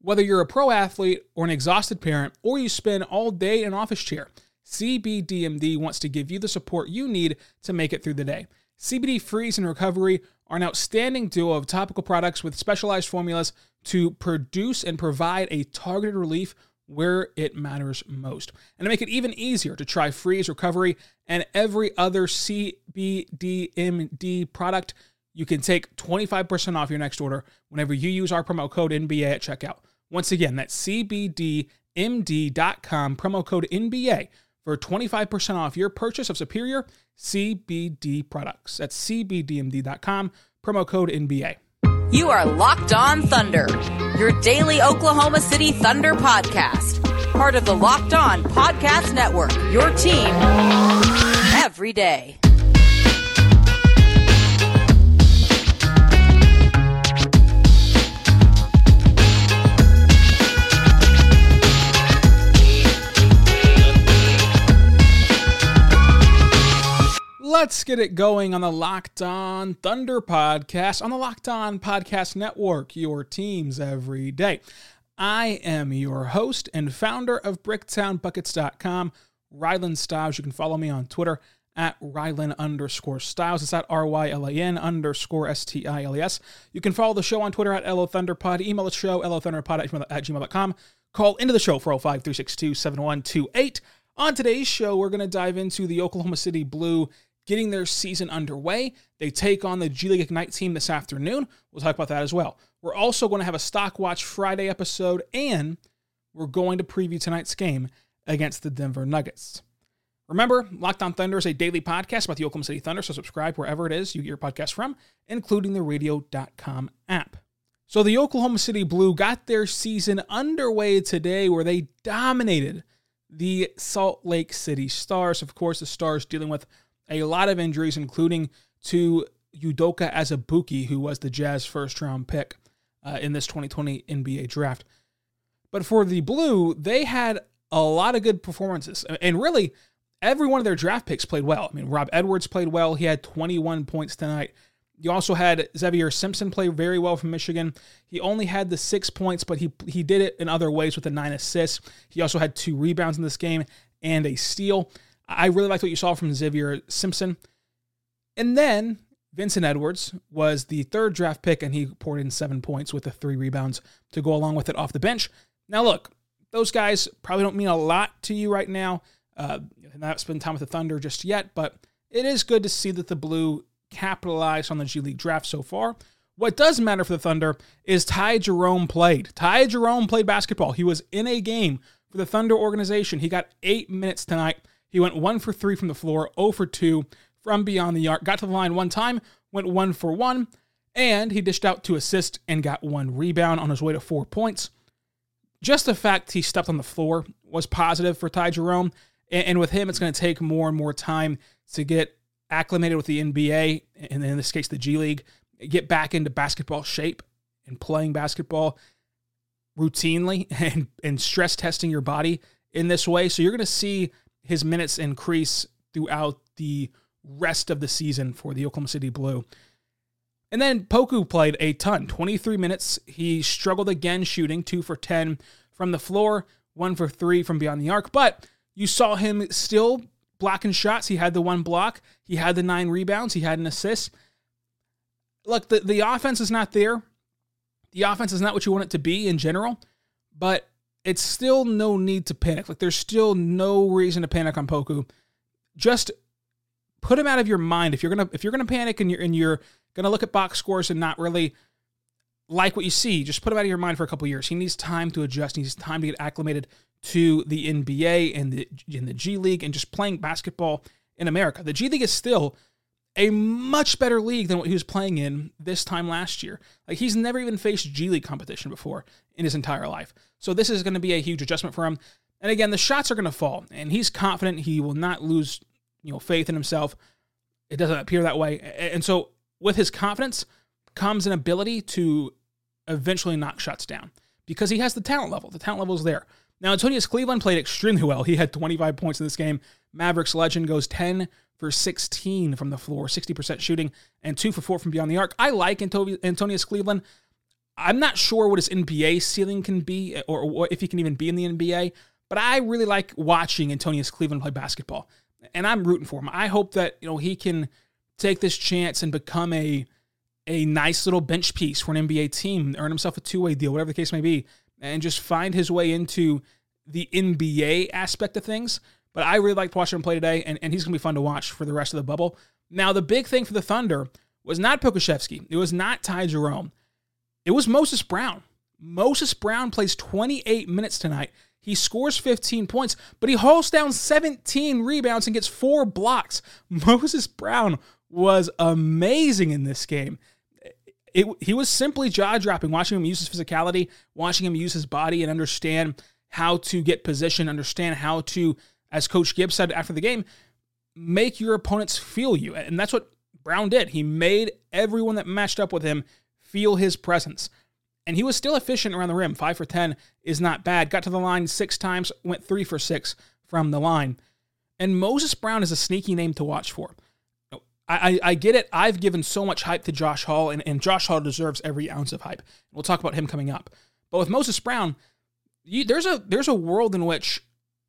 Whether you're a pro athlete or an exhausted parent, or you spend all day in an office chair, CBDMD wants to give you the support you need to make it through the day. CBD Freeze and Recovery are an outstanding duo of topical products with specialized formulas to produce and provide a targeted relief where it matters most. And to make it even easier to try Freeze Recovery and every other CBDMD product, you can take 25% off your next order whenever you use our promo code NBA at checkout. Once again, that's CBDMD.com, promo code NBA for 25% off your purchase of superior CBD products. That's CBDMD.com, promo code NBA. You are Locked On Thunder, your daily Oklahoma City Thunder podcast. Part of the Locked On Podcast Network, your team every day. Let's get it going on the Locked On Thunder podcast on the Locked On Podcast Network, your teams every day. I am your host and founder of BricktownBuckets.com, Rylan Stiles. You can follow me on Twitter at Rylan underscore Stiles. It's at R-Y-L-A-N underscore S-T-I-L-E-S. You can follow the show on Twitter at LOThunderPod. Email the show, LOThunderPod at gmail.com. Call into the show, 405 362 7128. On today's show, we're going to dive into the Oklahoma City Blue getting their season underway. They take on the G League Ignite team this afternoon. We'll talk about that as well. We're also going to have a Stock Watch Friday episode, and we're going to preview tonight's game against the Denver Nuggets. Remember, Locked On Thunder is a daily podcast about the Oklahoma City Thunder, so subscribe wherever it is you get your podcast from, including the radio.com app. So the Oklahoma City Blue got their season underway today where they dominated the Salt Lake City Stars. Of course, the Stars dealing with a lot of injuries, including to Udoka Azubuike, who was the Jazz first round pick uh, in this 2020 NBA draft. But for the Blue, they had a lot of good performances. And really, every one of their draft picks played well. I mean, Rob Edwards played well. He had 21 points tonight. You also had Xavier Simpson play very well from Michigan. He only had the six points, but he he did it in other ways with the nine assists. He also had two rebounds in this game and a steal. I really liked what you saw from Xavier Simpson. And then Vincent Edwards was the third draft pick, and he poured in seven points with the three rebounds to go along with it off the bench. Now, look, those guys probably don't mean a lot to you right now. Uh, not spend time with the Thunder just yet, but it is good to see that the Blue capitalized on the G League draft so far. What does matter for the Thunder is Ty Jerome played. Ty Jerome played basketball. He was in a game for the Thunder organization. He got eight minutes tonight. He went one for three from the floor, 0 for two from beyond the arc. Got to the line one time, went one for one, and he dished out two assists and got one rebound on his way to four points. Just the fact he stepped on the floor was positive for Ty Jerome. And with him, it's going to take more and more time to get acclimated with the NBA, and in this case, the G League, get back into basketball shape and playing basketball routinely and, and stress testing your body in this way. So you're going to see his minutes increase throughout the rest of the season for the Oklahoma City Blue. And then Poku played a ton 23 minutes. He struggled again shooting, two for 10 from the floor, one for three from beyond the arc. But you saw him still blocking shots. He had the one block, he had the nine rebounds, he had an assist. Look, the, the offense is not there. The offense is not what you want it to be in general, but it's still no need to panic. Like there's still no reason to panic on Poku. Just put him out of your mind. If you're gonna if you're gonna panic and you're and you're gonna look at box scores and not really like what you see, just put him out of your mind for a couple years. He needs time to adjust. He needs time to get acclimated to the NBA and the in the G League and just playing basketball in America. The G League is still a much better league than what he was playing in this time last year. Like he's never even faced G League competition before in his entire life. So this is going to be a huge adjustment for him. And again, the shots are going to fall, and he's confident he will not lose, you know, faith in himself. It doesn't appear that way. And so with his confidence comes an ability to eventually knock shots down because he has the talent level. The talent level is there. Now, Antonius Cleveland played extremely well. He had 25 points in this game. Mavericks legend goes 10 for 16 from the floor, 60% shooting, and 2 for 4 from beyond the arc. I like Antonius Cleveland. I'm not sure what his NBA ceiling can be eh, or if he can even be in the NBA, but I really like watching Antonius Cleveland play basketball. And I'm rooting for him. I hope that, you know, he can take this chance and become a a nice little bench piece for an NBA team, earn himself a two-way deal, whatever the case may be, and just find his way into the NBA aspect of things. But I really liked watching him play today, and, and he's going to be fun to watch for the rest of the bubble. Now, the big thing for the Thunder was not Pokusevski. It was not Ty Jerome. It was Moses Brown. Moses Brown plays 28 minutes tonight. He scores 15 points, but he hauls down 17 rebounds and gets four blocks. Moses Brown was amazing in this game. It, he was simply jaw dropping, watching him use his physicality, watching him use his body and understand how to get position, understand how to as Coach Gibbs said after the game, make your opponents feel you. And that's what Brown did. He made everyone that matched up with him feel his presence. And he was still efficient around the rim. Five for 10 is not bad. Got to the line six times, went three for six from the line. And Moses Brown is a sneaky name to watch for. I, I, get it. I've given so much hype to Josh Hall, and, and Josh Hall deserves every ounce of hype. We'll talk about him coming up. But with Moses Brown, you, there's a there's a world in which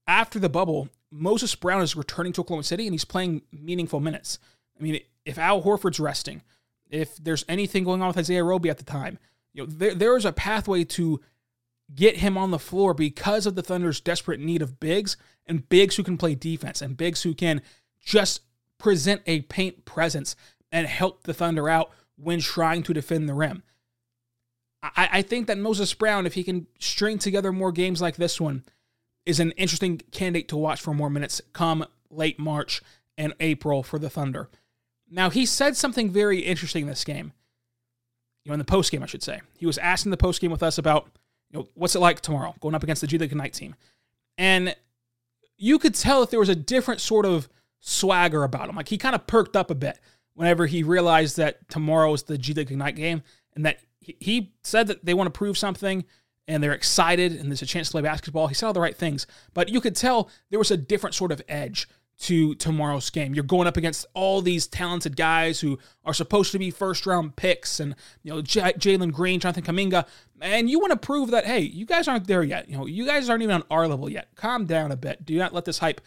after the bubble, Moses Brown is returning to Oklahoma City and he's playing meaningful minutes. I mean, if Al Horford's resting, if there's anything going on with Isaiah Roby at the time, you know, there, there is a pathway to get him on the floor because of the Thunder's desperate need of bigs and bigs who can play defense and bigs who can just present a paint presence and help the Thunder out when trying to defend the rim. I, I think that Moses Brown, if he can string together more games like this one, is an interesting candidate to watch for more minutes come late March and April for the Thunder. Now, he said something very interesting in this game. You know, in the post game, I should say. He was asking the post game with us about, you know, what's it like tomorrow going up against the G League Ignite team. And you could tell that there was a different sort of swagger about him. Like he kind of perked up a bit whenever he realized that tomorrow is the G League Ignite game and that he said that they want to prove something and they're excited and there's a chance to play basketball. He said all the right things, but you could tell there was a different sort of edge to tomorrow's game. You're going up against all these talented guys who are supposed to be first round picks and, you know, J- Jalen Green, Jonathan Kuminga, and you want to prove that, hey, you guys aren't there yet. You know, you guys aren't even on our level yet. Calm down a bit. Do not let this hype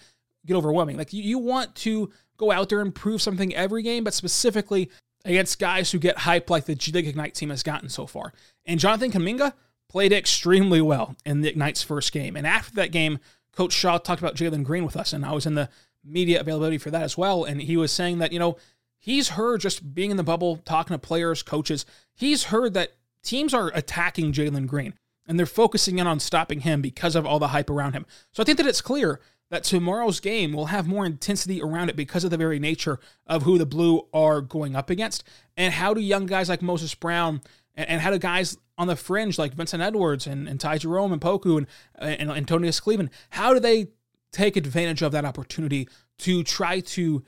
get overwhelming. Like, you, you want to go out there and prove something every game, but specifically against guys who get hype like the G League Ignite team has gotten so far. And Jonathan Kuminga, played extremely well in the Ignite's first game. And after that game, Coach Shaw talked about Jalen Green with us, and I was in the media availability for that as well. And he was saying that, you know, he's heard just being in the bubble, talking to players, coaches, he's heard that teams are attacking Jalen Green and they're focusing in on stopping him because of all the hype around him. So I think that it's clear that tomorrow's game will have more intensity around it because of the very nature of who the Blue are going up against. And how do young guys like Moses Brown and, how do guys on the fringe like Vincent Edwards and, and Ty Jerome and Poku and, and Antonius Cleveland, how do they take advantage of that opportunity to try to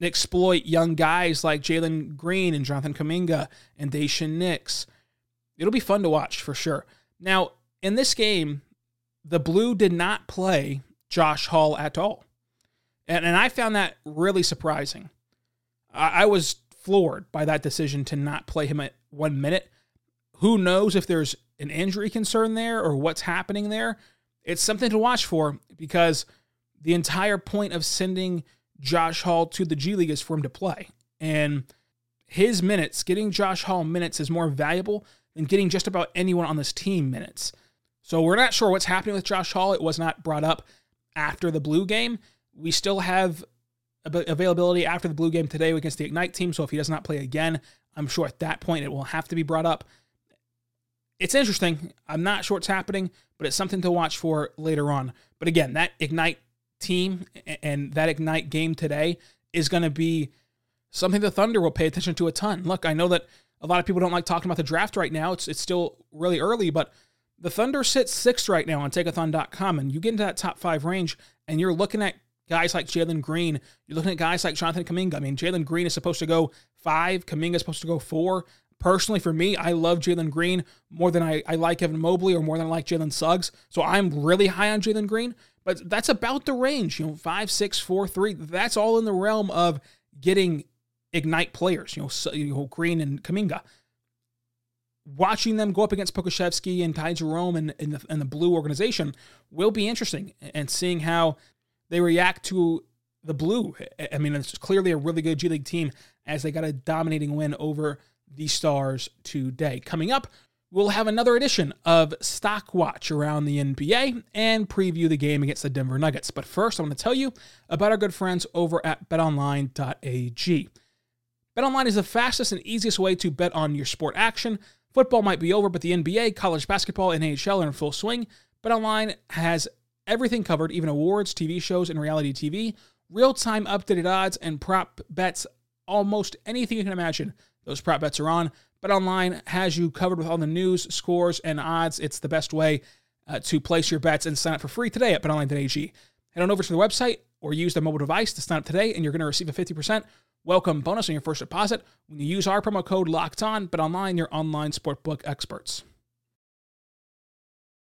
exploit young guys like Jalen Green and Jonathan Kuminga and Daishen Nix? It'll be fun to watch for sure. Now, in this game, the Blue did not play Josh Hall at all. And, and I found that really surprising. I, I was floored by that decision to not play him at one minute who knows if there's an injury concern there or what's happening there? It's something to watch for because the entire point of sending Josh Hall to the G League is for him to play. And his minutes, getting Josh Hall minutes is more valuable than getting just about anyone on this team minutes. So we're not sure what's happening with Josh Hall. It was not brought up after the Blue game. We still have availability after the Blue game today against the Ignite team. So if he does not play again, I'm sure at that point it will have to be brought up it's interesting. I'm not sure what's happening, but it's something to watch for later on. But again, that Ignite team and that Ignite game today is going to be something the Thunder will pay attention to a ton. Look, I know that a lot of people don't like talking about the draft right now. It's it's still really early, but the Thunder sits sixth right now on tankathon.com, and you get into that top five range, and you're looking at guys like Jalen Green. You're looking at guys like Jonathan Kuminga. I mean, Jalen Green is supposed to go five, Kuminga is supposed to go four. Personally, for me, I love Jalen Green more than I, I like Evan Mobley or more than I like Jalen Suggs. So I'm really high on Jalen Green, but that's about the range. You know, five, six, four, three. That's all in the realm of getting ignite players. You know, so, you know Green and Kuminga. Watching them go up against Pokusevski and Ty Jerome and, and, the, and the Blue organization will be interesting, and seeing how they react to the Blue. I mean, it's clearly a really good G League team as they got a dominating win over the Stars today. Coming up, we'll have another edition of Stock Watch around the NBA and preview the game against the Denver Nuggets. But first, I want to tell you about our good friends over at betonline.ag. BetOnline is the fastest and easiest way to bet on your sport action. Football might be over, but the NBA, college basketball, and NHL are in full swing. BetOnline has everything covered, even awards, TV shows, and reality TV. Real time updated odds and prop bets, almost anything you can imagine. Those prop bets are on. BetOnline has you covered with all the news, scores, and odds. It's the best way uh, to place your bets and sign up for free today at betonline.ag. Head on over to the website or use the mobile device to sign up today, and you're going to receive a 50% welcome bonus on your first deposit when you use our promo code Locked On. BetOnline, your online sportbook experts.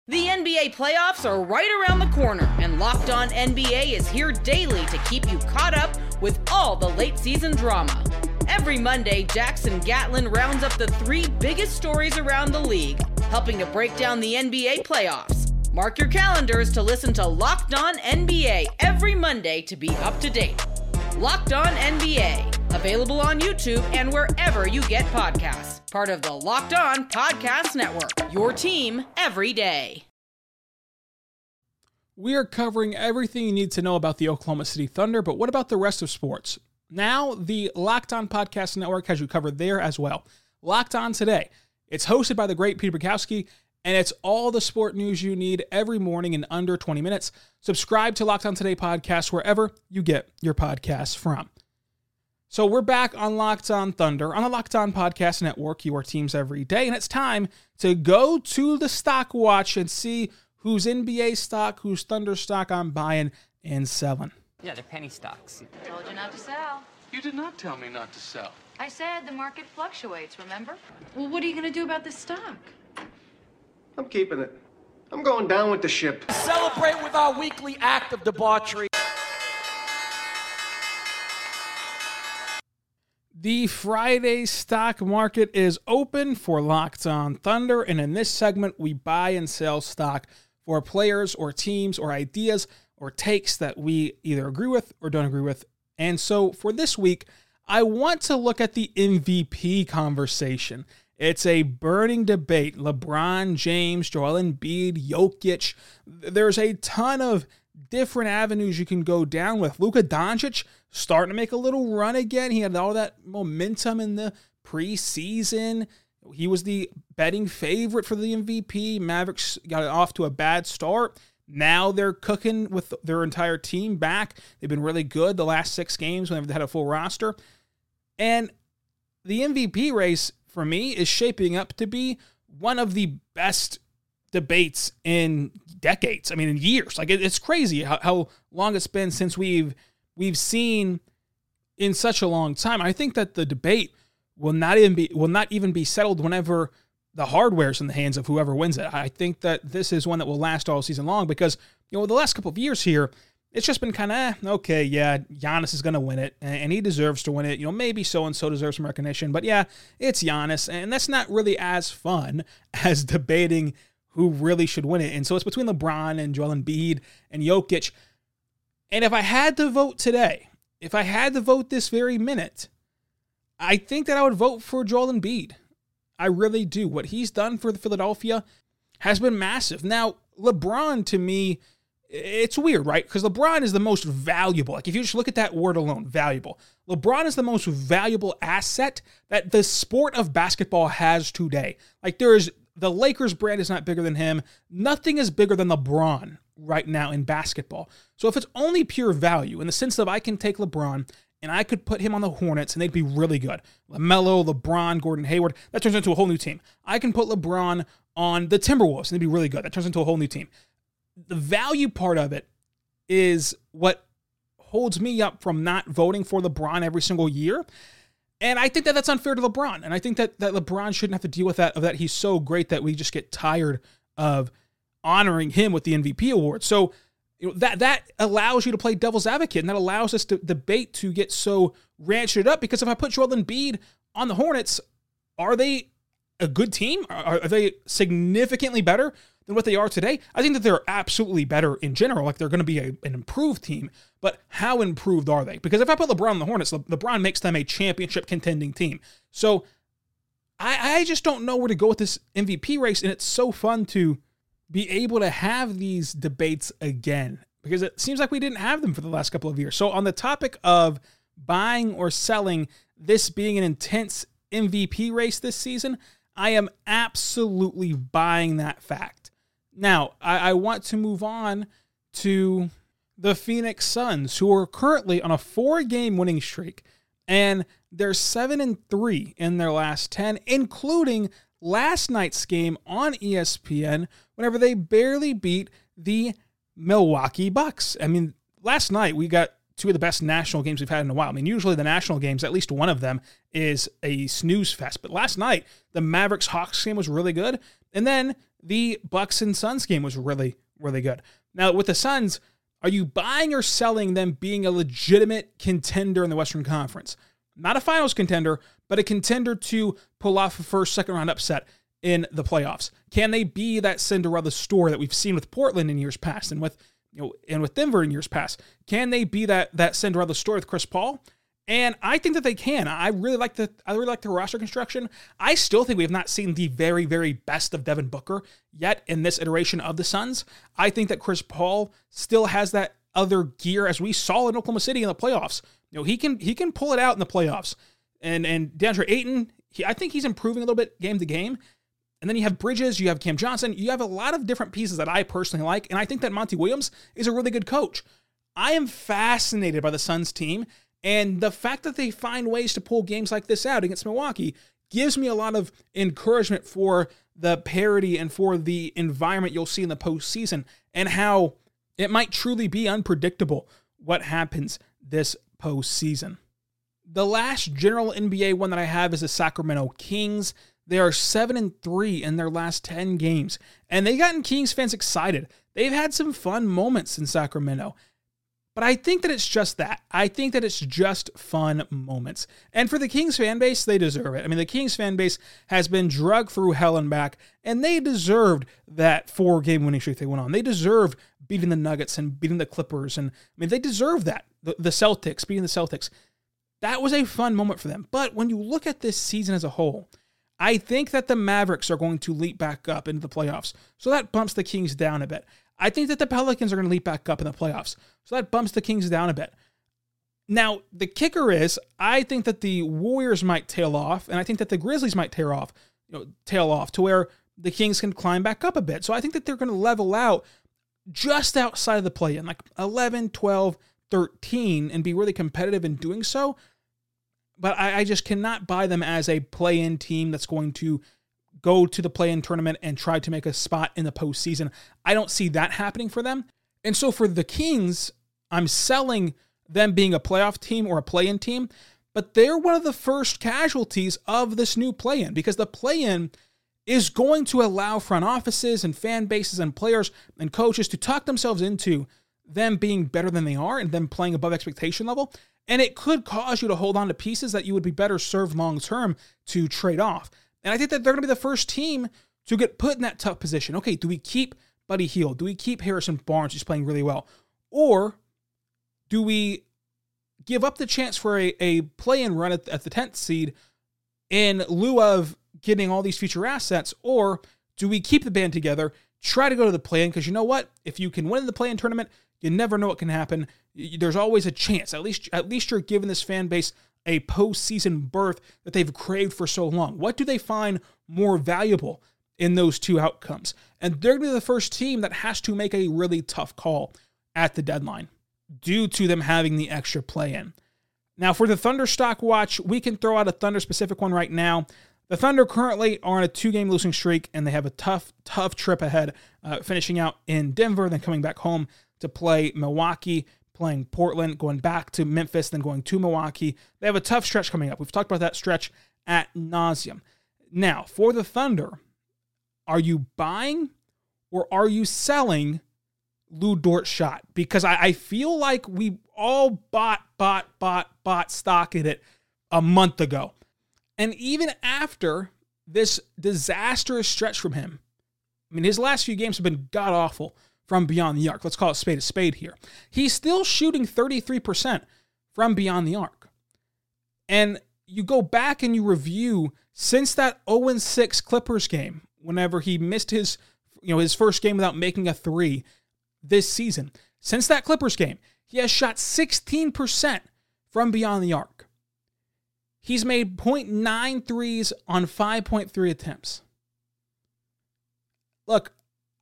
The NBA playoffs are right around the corner, and Locked On NBA is here daily to keep you caught up with all the late season drama. Every Monday, Jackson Gatlin rounds up the three biggest stories around the league, helping to break down the NBA playoffs. Mark your calendars to listen to Locked On NBA every Monday to be up to date. Locked On NBA, available on YouTube and wherever you get podcasts part of the Locked On Podcast Network. Your team every day. We are covering everything you need to know about the Oklahoma City Thunder, but what about the rest of sports? Now, the Locked On Podcast Network has you covered there as well. Locked On Today. It's hosted by the great Peter Bukowski, and it's all the sport news you need every morning in under 20 minutes. Subscribe to Locked On Today podcast wherever you get your podcasts from. So we're back on Locked On Thunder on the Locked On Podcast Network, your teams every day, and it's time to go to the stock watch and see whose NBA stock, whose Thunder stock I'm buying and selling. Yeah, they're penny stocks. Told you not to sell. You did not tell me not to sell. I said the market fluctuates, remember? Well, what are you going to do about this stock? I'm keeping it. I'm going down with the ship. Celebrate with our weekly act of debauchery. The Friday stock market is open for Locked On Thunder, and in this segment, we buy and sell stock for players or teams or ideas or takes that we either agree with or don't agree with. And so for this week, I want to look at the MVP conversation. It's a burning debate. LeBron James, Joel Embiid, Jokic. There's a ton of different avenues you can go down with. Luka Doncic starting to make a little run again. He had all that momentum in the preseason. He was the betting favorite for the MVP. Mavericks got off to a bad start. Now they're cooking with their entire team back. They've been really good the last six games whenever they had a full roster. And the MVP race for me is shaping up to be one of the best debates in decades. I mean, in years. Like it's crazy how, how long it's been since we've we've seen in such a long time. I think that the debate will not even be will not even be settled whenever the hardware's in the hands of whoever wins it. I think that this is one that will last all season long because you know the last couple of years here, it's just been kind of eh, okay. Yeah, Giannis is going to win it, and he deserves to win it. You know, maybe so and so deserves some recognition, but yeah, it's Giannis, and that's not really as fun as debating who really should win it. And so it's between LeBron and Joel Embiid and Jokic. And if I had to vote today, if I had to vote this very minute, I think that I would vote for Joel Embiid. I really do. What he's done for the Philadelphia has been massive. Now, LeBron to me, it's weird, right? Because LeBron is the most valuable. Like if you just look at that word alone, valuable. LeBron is the most valuable asset that the sport of basketball has today. Like there is the Lakers brand is not bigger than him. Nothing is bigger than LeBron right now in basketball. So if it's only pure value in the sense of I can take LeBron and I could put him on the Hornets and they'd be really good. LaMelo, LeBron, Gordon Hayward, that turns into a whole new team. I can put LeBron on the Timberwolves and they'd be really good. That turns into a whole new team. The value part of it is what holds me up from not voting for LeBron every single year. And I think that that's unfair to LeBron. And I think that, that LeBron shouldn't have to deal with that, of that he's so great that we just get tired of honoring him with the MVP award. So you know, that that allows you to play devil's advocate, and that allows us to debate to get so ratcheted up. Because if I put Joel Embiid on the Hornets, are they a good team? Are, are they significantly better than what they are today? I think that they're absolutely better in general. Like they're going to be a, an improved team, but how improved are they? Because if I put LeBron on the Hornets, Le- LeBron makes them a championship contending team. So I, I just don't know where to go with this MVP race, and it's so fun to be able to have these debates again because it seems like we didn't have them for the last couple of years. So, on the topic of buying or selling, this being an intense MVP race this season, I am absolutely buying that fact. Now, I, I want to move on to the Phoenix Suns, who are currently on a four game winning streak, and they're seven and three in their last 10, including last night's game on ESPN whenever they barely beat the Milwaukee Bucks. I mean, last night we got two of the best national games we've had in a while. I mean, usually the national games, at least one of them is a snooze fest. But last night, the Mavericks Hawks game was really good. And then the Bucks and Suns game was really, really good. Now, with the Suns, are you buying or selling them being a legitimate contender in the Western Conference? Not a finals contender, but a contender to pull off a first, second round upset in the playoffs. Can they be that Cinderella story that we've seen with Portland in years past and with you know and with Denver in years past? Can they be that that Cinderella story with Chris Paul? And I think that they can. I really like the I really like the roster construction. I still think we have not seen the very very best of Devin Booker yet in this iteration of the Suns. I think that Chris Paul still has that other gear as we saw in Oklahoma City in the playoffs. You know, he can he can pull it out in the playoffs. And and DeAndre Ayton, he, I think he's improving a little bit game to game. And then you have Bridges, you have Cam Johnson, you have a lot of different pieces that I personally like. And I think that Monty Williams is a really good coach. I am fascinated by the Suns team. And the fact that they find ways to pull games like this out against Milwaukee gives me a lot of encouragement for the parity and for the environment you'll see in the postseason and how it might truly be unpredictable what happens this postseason. The last general NBA one that I have is the Sacramento Kings. They are 7 and 3 in their last 10 games, and they've gotten Kings fans excited. They've had some fun moments in Sacramento. But I think that it's just that. I think that it's just fun moments. And for the Kings fan base, they deserve it. I mean, the Kings fan base has been drugged through hell and back, and they deserved that four game winning streak they went on. They deserved beating the Nuggets and beating the Clippers. And I mean, they deserve that. The, the Celtics, beating the Celtics. That was a fun moment for them. But when you look at this season as a whole, I think that the Mavericks are going to leap back up into the playoffs. So that bumps the Kings down a bit. I think that the Pelicans are going to leap back up in the playoffs. So that bumps the Kings down a bit. Now, the kicker is I think that the Warriors might tail off, and I think that the Grizzlies might tear off, you know, tail off to where the Kings can climb back up a bit. So I think that they're going to level out just outside of the play in, like 11, 12, 13, and be really competitive in doing so but I, I just cannot buy them as a play in team that's going to go to the play in tournament and try to make a spot in the postseason. I don't see that happening for them. And so for the Kings, I'm selling them being a playoff team or a play in team, but they're one of the first casualties of this new play in because the play in is going to allow front offices and fan bases and players and coaches to talk themselves into them being better than they are and them playing above expectation level. And it could cause you to hold on to pieces that you would be better served long term to trade off. And I think that they're going to be the first team to get put in that tough position. Okay, do we keep Buddy Hield? Do we keep Harrison Barnes, who's playing really well? Or do we give up the chance for a, a play and run at, at the 10th seed in lieu of getting all these future assets? Or do we keep the band together, try to go to the play in? Because you know what? If you can win the play in tournament, you never know what can happen. There's always a chance. At least, at least you're giving this fan base a postseason berth that they've craved for so long. What do they find more valuable in those two outcomes? And they're going to be the first team that has to make a really tough call at the deadline due to them having the extra play in. Now, for the Thunder stock watch, we can throw out a Thunder specific one right now. The Thunder currently are on a two game losing streak, and they have a tough, tough trip ahead, uh, finishing out in Denver, then coming back home to play Milwaukee, playing Portland, going back to Memphis, then going to Milwaukee. They have a tough stretch coming up. We've talked about that stretch at nauseum. Now, for the Thunder, are you buying or are you selling Lu Dort shot? Because I, I feel like we all bought, bought, bought, bought stock in it a month ago. And even after this disastrous stretch from him, I mean, his last few games have been god awful from beyond the arc. Let's call it spade a spade here. He's still shooting 33% from beyond the arc. And you go back and you review since that 0 6 Clippers game, whenever he missed his, you know, his first game without making a three this season. Since that Clippers game, he has shot 16% from beyond the arc. He's made 0.9 threes on 5.3 attempts. Look,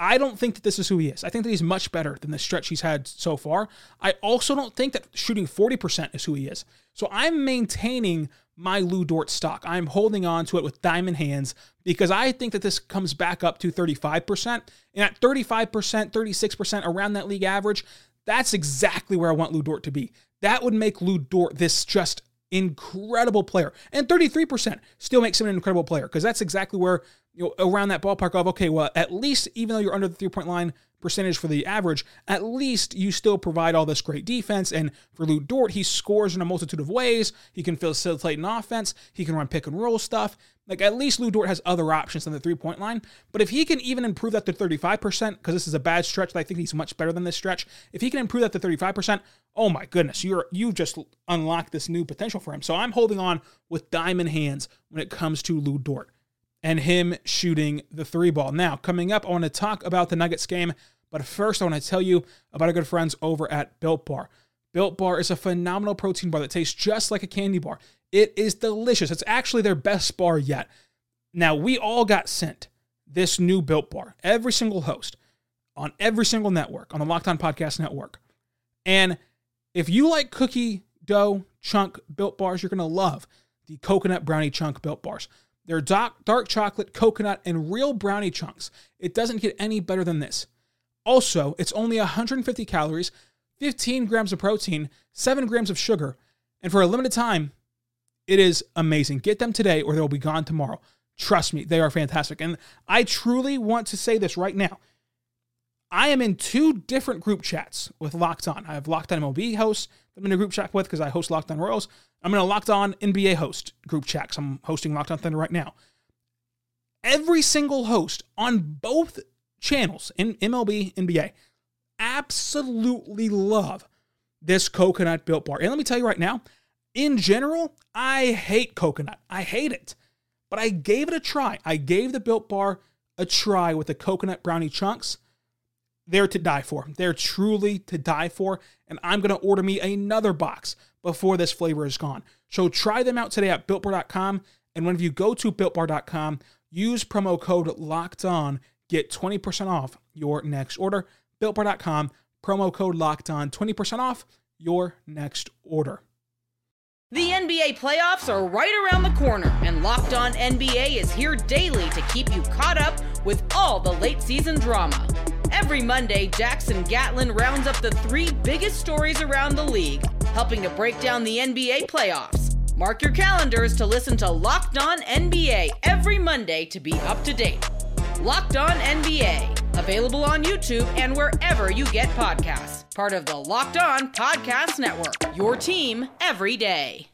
I don't think that this is who he is. I think that he's much better than the stretch he's had so far. I also don't think that shooting 40% is who he is. So I'm maintaining my Lu Dort stock. I'm holding on to it with diamond hands because I think that this comes back up to 35%. And at 35%, 36%, around that league average, that's exactly where I want Lu Dort to be. That would make Lu Dort this just incredible player. And 33% still makes him an incredible player because that's exactly where, you know, around that ballpark of, okay, well, at least even though you're under the three point line percentage for the average, at least you still provide all this great defense. And for Lu Dort, he scores in a multitude of ways. He can facilitate an offense, he can run pick and roll stuff. Like at least Lu Dort has other options than the three point line. But if he can even improve that to 35%, because this is a bad stretch, I think he's much better than this stretch. If he can improve that to 35%, oh my goodness, you're you just unlocked this new potential for him. So I'm holding on with diamond hands when it comes to Lu Dort and him shooting the three ball. Now, coming up, I want to talk about the Nuggets game, but first I want to tell you about our good friends over at Built Bar. Built Bar is a phenomenal protein bar that tastes just like a candy bar. It is delicious. It's actually their best bar yet. Now, we all got sent this new Built Bar, every single host on every single network, on the Locked On Podcast Network. And if you like cookie dough chunk built bars, you're going to love the coconut brownie chunk built bars. They're dark, dark chocolate, coconut, and real brownie chunks. It doesn't get any better than this. Also, it's only 150 calories, 15 grams of protein, 7 grams of sugar, and for a limited time, it is amazing. Get them today or they'll be gone tomorrow. Trust me, they are fantastic. And I truly want to say this right now. I am in two different group chats with Locked On. I have Locked On MLB hosts I'm in a group chat with because I host Locked On Royals. I'm in a Locked On NBA host group chat I'm hosting Locked On Thunder right now. Every single host on both channels in MLB, NBA, absolutely love this coconut built bar. And let me tell you right now, in general, I hate coconut. I hate it. But I gave it a try. I gave the built bar a try with the coconut brownie chunks. They're to die for. They're truly to die for. And I'm going to order me another box before this flavor is gone. So try them out today at builtbar.com. And when you go to builtbar.com, use promo code locked on, get 20% off your next order. Builtbar.com, promo code locked on, 20% off your next order. The NBA playoffs are right around the corner, and Locked On NBA is here daily to keep you caught up with all the late season drama. Every Monday, Jackson Gatlin rounds up the three biggest stories around the league, helping to break down the NBA playoffs. Mark your calendars to listen to Locked On NBA every Monday to be up to date. Locked On NBA, available on YouTube and wherever you get podcasts. Part of the Locked On Podcast Network, your team every day.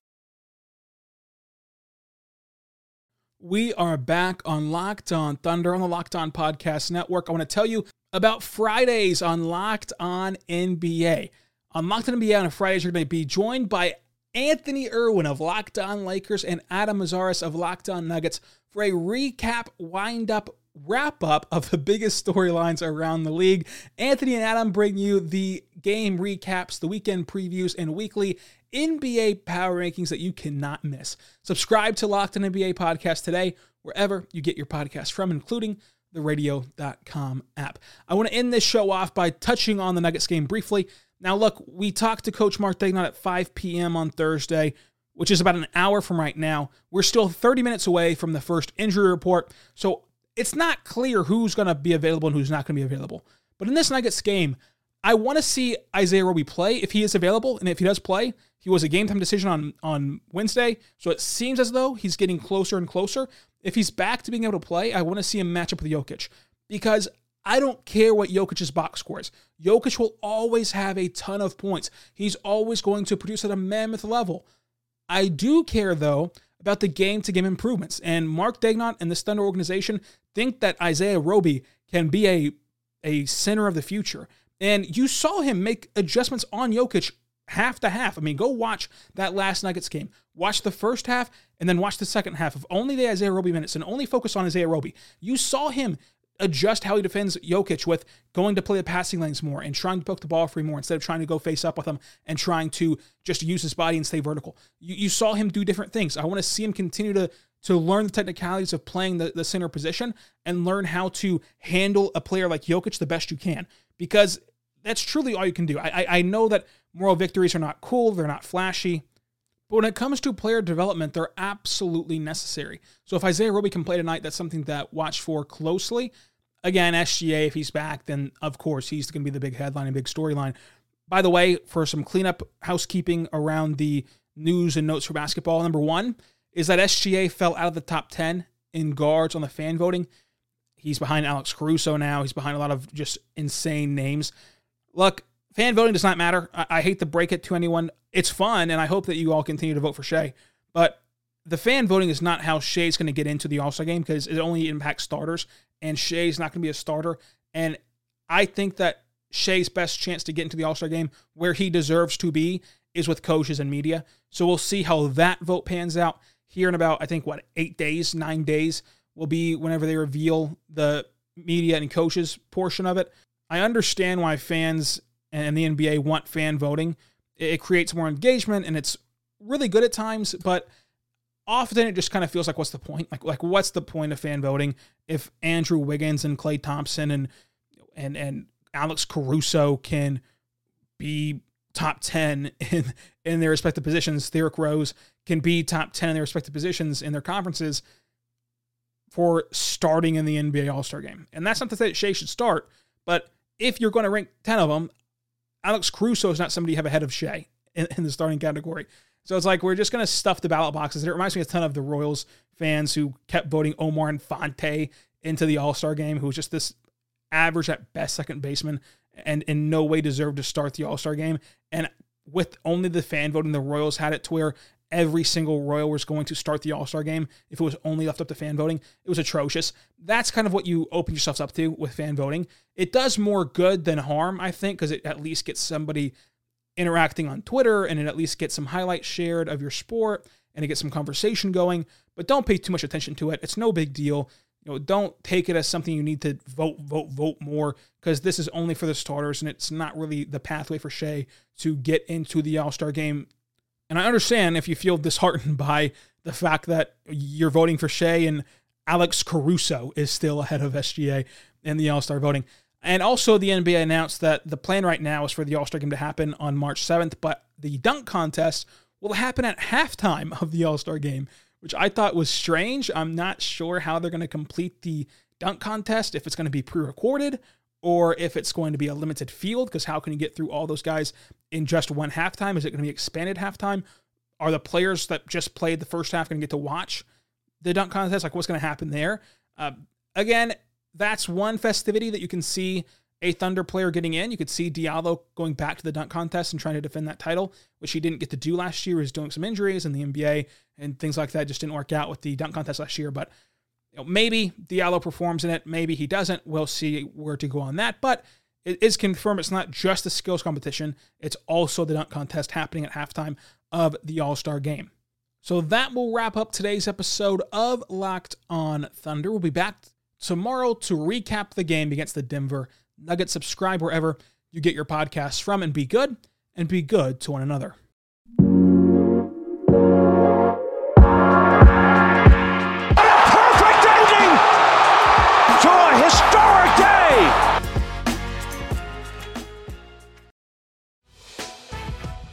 We are back on Locked On Thunder on the Locked On Podcast Network. I want to tell you about Fridays on Locked On NBA. On Locked On NBA on Fridays, you're going to be joined by Anthony Irwin of Locked On Lakers and Adam Mazaris of Locked On Nuggets for a recap, wind up, wrap up of the biggest storylines around the league. Anthony and Adam bring you the game recaps, the weekend previews, and weekly NBA power rankings that you cannot miss. Subscribe to Locked On NBA podcast today, wherever you get your podcast from, including the radio.com app. I want to end this show off by touching on the Nuggets game briefly. Now, look, we talked to Coach Mark Daigneault at 5 p.m. on Thursday, which is about an hour from right now. We're still 30 minutes away from the first injury report, so it's not clear who's going to be available and who's not going to be available. But in this Nuggets game, I want to see Isaiah Roby play if he is available, and if he does play, he was a game time decision on on Wednesday, so it seems as though he's getting closer and closer. If he's back to being able to play, I want to see him match up with Jokic because I don't care what Jokic's box score is. Jokic will always have a ton of points. He's always going to produce at a mammoth level. I do care, though, about the game to game improvements. And Mark Daigneault and the Thunder organization think that Isaiah Roby can be a, a center of the future. And you saw him make adjustments on Jokic half to half. I mean, go watch that last Nuggets game. Watch the first half and then watch the second half of only the Isaiah Roby minutes and only focus on Isaiah Roby. You saw him adjust how he defends Jokic with going to play the passing lanes more and trying to poke the ball free more instead of trying to go face up with him and trying to just use his body and stay vertical. You, you saw him do different things. I want to see him continue to to learn the technicalities of playing the, the center position and learn how to handle a player like Jokic the best you can because that's truly all you can do. I, I, I know that moral victories are not cool, they're not flashy, but when it comes to player development, they're absolutely necessary. So if Isaiah Roby can play tonight, that's something that watch for closely. Again, SGA, if he's back, then of course he's going to be the big headline and big storyline. By the way, for some cleanup housekeeping around the news and notes for basketball, number one is that SGA fell out of the top 10 in guards on the fan voting. He's behind Alex Caruso now. He's behind a lot of just insane names. Look, fan voting does not matter. I, I hate to break it to anyone. It's fun, and I hope that you all continue to vote for Shai. But the fan voting is not how Shai's going to get into the All Star game because it only impacts starters, and Shai's not going to be a starter. And I think that Shai's best chance to get into the All Star game where he deserves to be is with coaches and media. So we'll see how that vote pans out here in about, I think, what, eight days, nine days will be whenever they reveal the media and coaches portion of it. I understand why fans and the NBA want fan voting. It creates more engagement and it's really good at times, but often it just kind of feels like what's the point? Like like what's the point of fan voting if Andrew Wiggins and Klay Thompson and and and Alex Caruso can be top 10 in in their respective positions. Derrick Rose can be top 10 in their respective positions in their conferences for starting in the NBA All-Star game. And that's not to say that Shai should start, but if you're going to rank 10 of them, Alex Caruso is not somebody you have ahead of Shai in, in the starting category. So it's like we're just going to stuff the ballot boxes. And it reminds me a ton of the Royals fans who kept voting Omar Infante into the All Star game, who was just this average at best second baseman and in no way deserved to start the All Star game. And with only the fan voting, the Royals had it to where every single Royal was going to start the All Star game if it was only left up to fan voting. It was atrocious. That's kind of what you open yourselves up to with fan voting. It does more good than harm, I think, because it at least gets somebody interacting on Twitter and it at least gets some highlights shared of your sport and it gets some conversation going. But don't pay too much attention to it. It's no big deal. You know, don't take it as something you need to vote, vote, vote more because this is only for the starters and it's not really the pathway for Shai to get into the All Star game. And I understand if you feel disheartened by the fact that you're voting for Shai and Alex Caruso is still ahead of SGA in the All Star voting. And also, the NBA announced that the plan right now is for the All Star game to happen on March 7th, but the dunk contest will happen at halftime of the All Star game, which I thought was strange. I'm not sure how they're going to complete the dunk contest, if it's going to be pre recorded or if it's going to be a limited field, because how can you get through all those guys in just one halftime? Is it going to be expanded halftime? Are the players that just played the first half going to get to watch the dunk contest? Like, what's going to happen there? Uh, again, that's one festivity that you can see a Thunder player getting in. You could see Diallo going back to the dunk contest and trying to defend that title, which he didn't get to do last year. He was doing some injuries in the NBA and things like that. Just didn't work out with the dunk contest last year. But know, maybe Diallo performs in it. Maybe he doesn't. We'll see where to go on that. But it is confirmed it's not just the skills competition, it's also the dunk contest happening at halftime of the All Star game. So that will wrap up today's episode of Locked on Thunder. We'll be back tomorrow to recap the game against the Denver Nuggets. Subscribe wherever you get your podcasts from and be good and be good to one another.